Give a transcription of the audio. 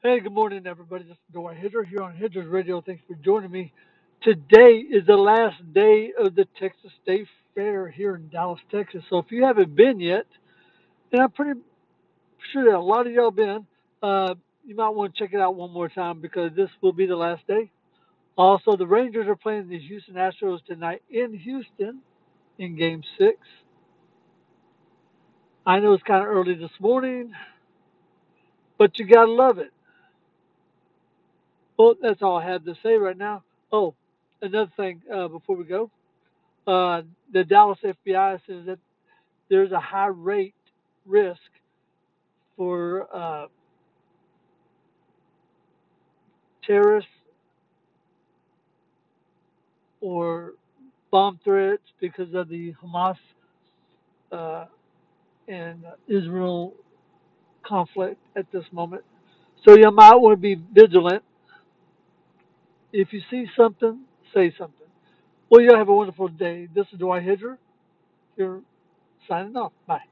Hey, good morning, everybody. This is Dwight Hedger here on Hedger's Radio. Thanks for joining me. Today is the last day of the Texas State Fair here in Dallas, Texas. So if you haven't been yet, and I'm pretty sure that a lot of y'all been, uh, you might want to check it out one more time because this will be the last day. Also, the Rangers are playing the Houston Astros tonight in Houston in Game Six. I know it's kind of early this morning, but you gotta love it. Well, that's all I have to say right now. Oh, another thing uh, before we go. Uh, the Dallas FBI says that there's a high rate risk for uh, terrorists or bomb threats because of the Hamas uh, and Israel conflict at this moment. So you might want to be vigilant. If you see something, say something. Well, you have a wonderful day. This is Dwight Hedger. Here, signing off. Bye.